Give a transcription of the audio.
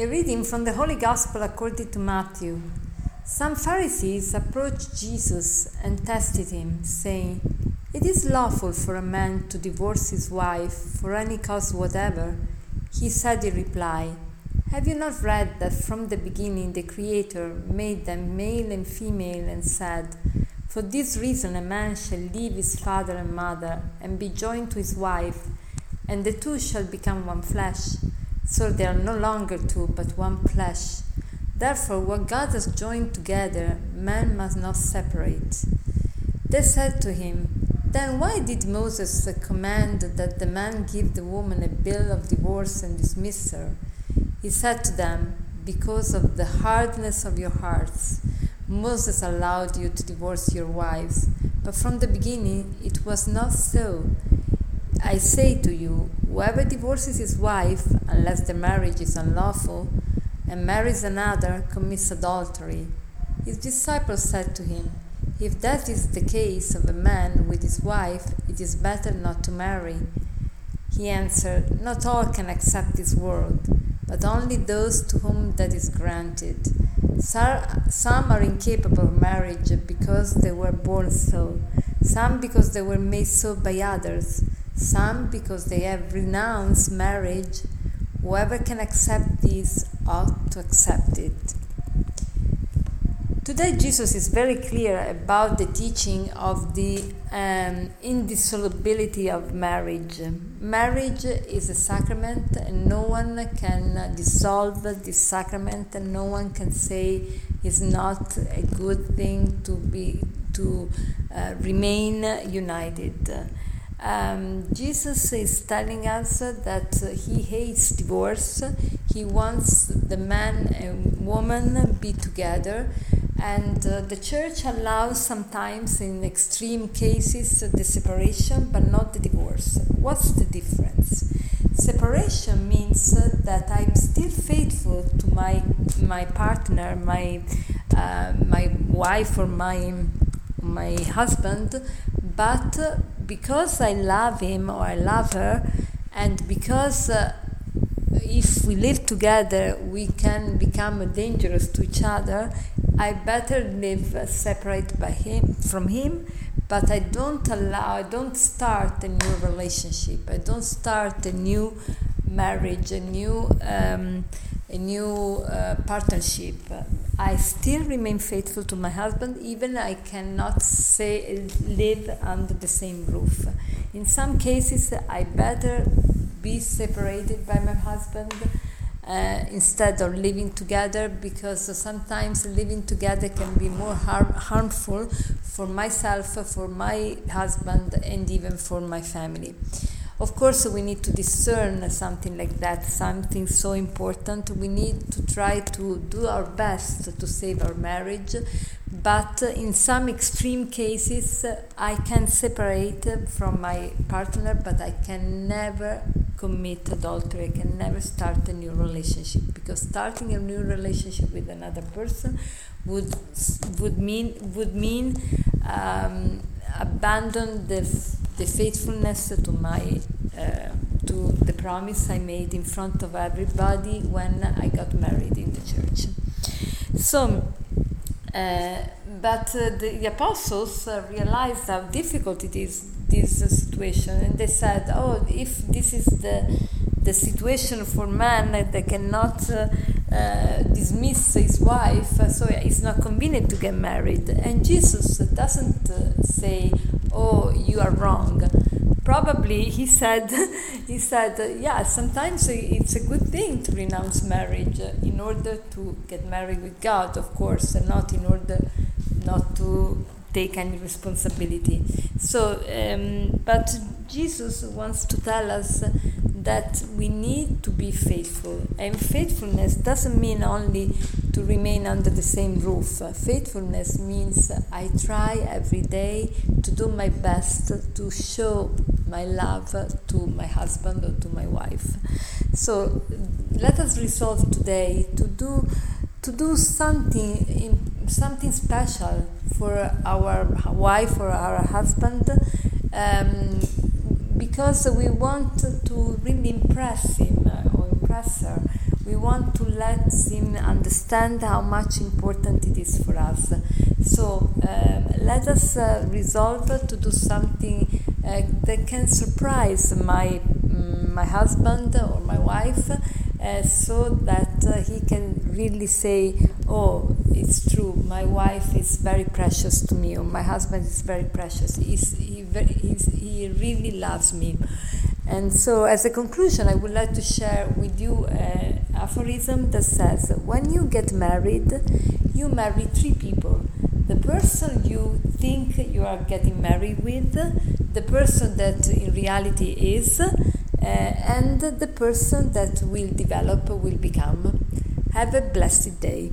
A reading from the Holy Gospel according to Matthew. Some Pharisees approached Jesus and tested him, saying, It is lawful for a man to divorce his wife for any cause whatever. He said in reply, Have you not read that from the beginning the Creator made them male and female and said, For this reason a man shall leave his father and mother and be joined to his wife, and the two shall become one flesh? So they are no longer two, but one flesh. Therefore, what God has joined together, man must not separate. They said to him, Then why did Moses command that the man give the woman a bill of divorce and dismiss her? He said to them, Because of the hardness of your hearts, Moses allowed you to divorce your wives, but from the beginning it was not so. I say to you, whoever divorces his wife, unless the marriage is unlawful, and marries another, commits adultery. His disciples said to him, If that is the case of a man with his wife, it is better not to marry. He answered, Not all can accept this world, but only those to whom that is granted. Some are incapable of marriage because they were born so, some because they were made so by others some because they have renounced marriage. Whoever can accept this ought to accept it. Today, Jesus is very clear about the teaching of the um, indissolubility of marriage. Marriage is a sacrament, and no one can dissolve this sacrament, and no one can say it's not a good thing to be to uh, remain united. Um, Jesus is telling us that he hates divorce. He wants the man and woman be together, and uh, the church allows sometimes, in extreme cases, the separation, but not the divorce. What's the difference? Separation means that I'm still faithful to my my partner, my uh, my wife or my my husband, but because I love him or I love her, and because uh, if we live together we can become dangerous to each other, I better live separate by him from him. But I don't allow, I don't start a new relationship. I don't start a new marriage, a new um, a new uh, partnership. I still remain faithful to my husband, even I cannot say live under the same roof. In some cases, I better be separated by my husband uh, instead of living together because sometimes living together can be more har- harmful for myself, for my husband, and even for my family. Of course, we need to discern something like that, something so important. We need to try to do our best to save our marriage, but in some extreme cases, I can separate from my partner, but I can never commit adultery. I can never start a new relationship because starting a new relationship with another person would would mean would mean um, abandon the the faithfulness to my uh, to the promise I made in front of everybody when I got married in the church. So, uh, but uh, the, the, apostles uh, realized how difficult it is this situation, and they said, "Oh, if this is the the situation for man that cannot uh, uh, dismiss his wife, so it's not convenient to get married." And Jesus doesn't say, "Oh, you are wrong." probably he said he said yeah sometimes it's a good thing to renounce marriage in order to get married with God of course and not in order not to take any responsibility so um, but Jesus wants to tell us that we need to be faithful. And faithfulness doesn't mean only to remain under the same roof. Faithfulness means I try every day to do my best to show my love to my husband or to my wife. So let us resolve today to do to do something something special for our wife or our husband um, because we want to really impress him or impress her. We want to let him understand how much important it is for us. So um, let us uh, resolve to do something uh, that can surprise my my husband or my wife, uh, so that uh, he can really say, "Oh, it's true. My wife is very precious to me, my husband is very precious. He's, he, he's, he really loves me." And so, as a conclusion, I would like to share with you an aphorism that says when you get married, you marry three people the person you think you are getting married with, the person that in reality is, uh, and the person that will develop, will become. Have a blessed day.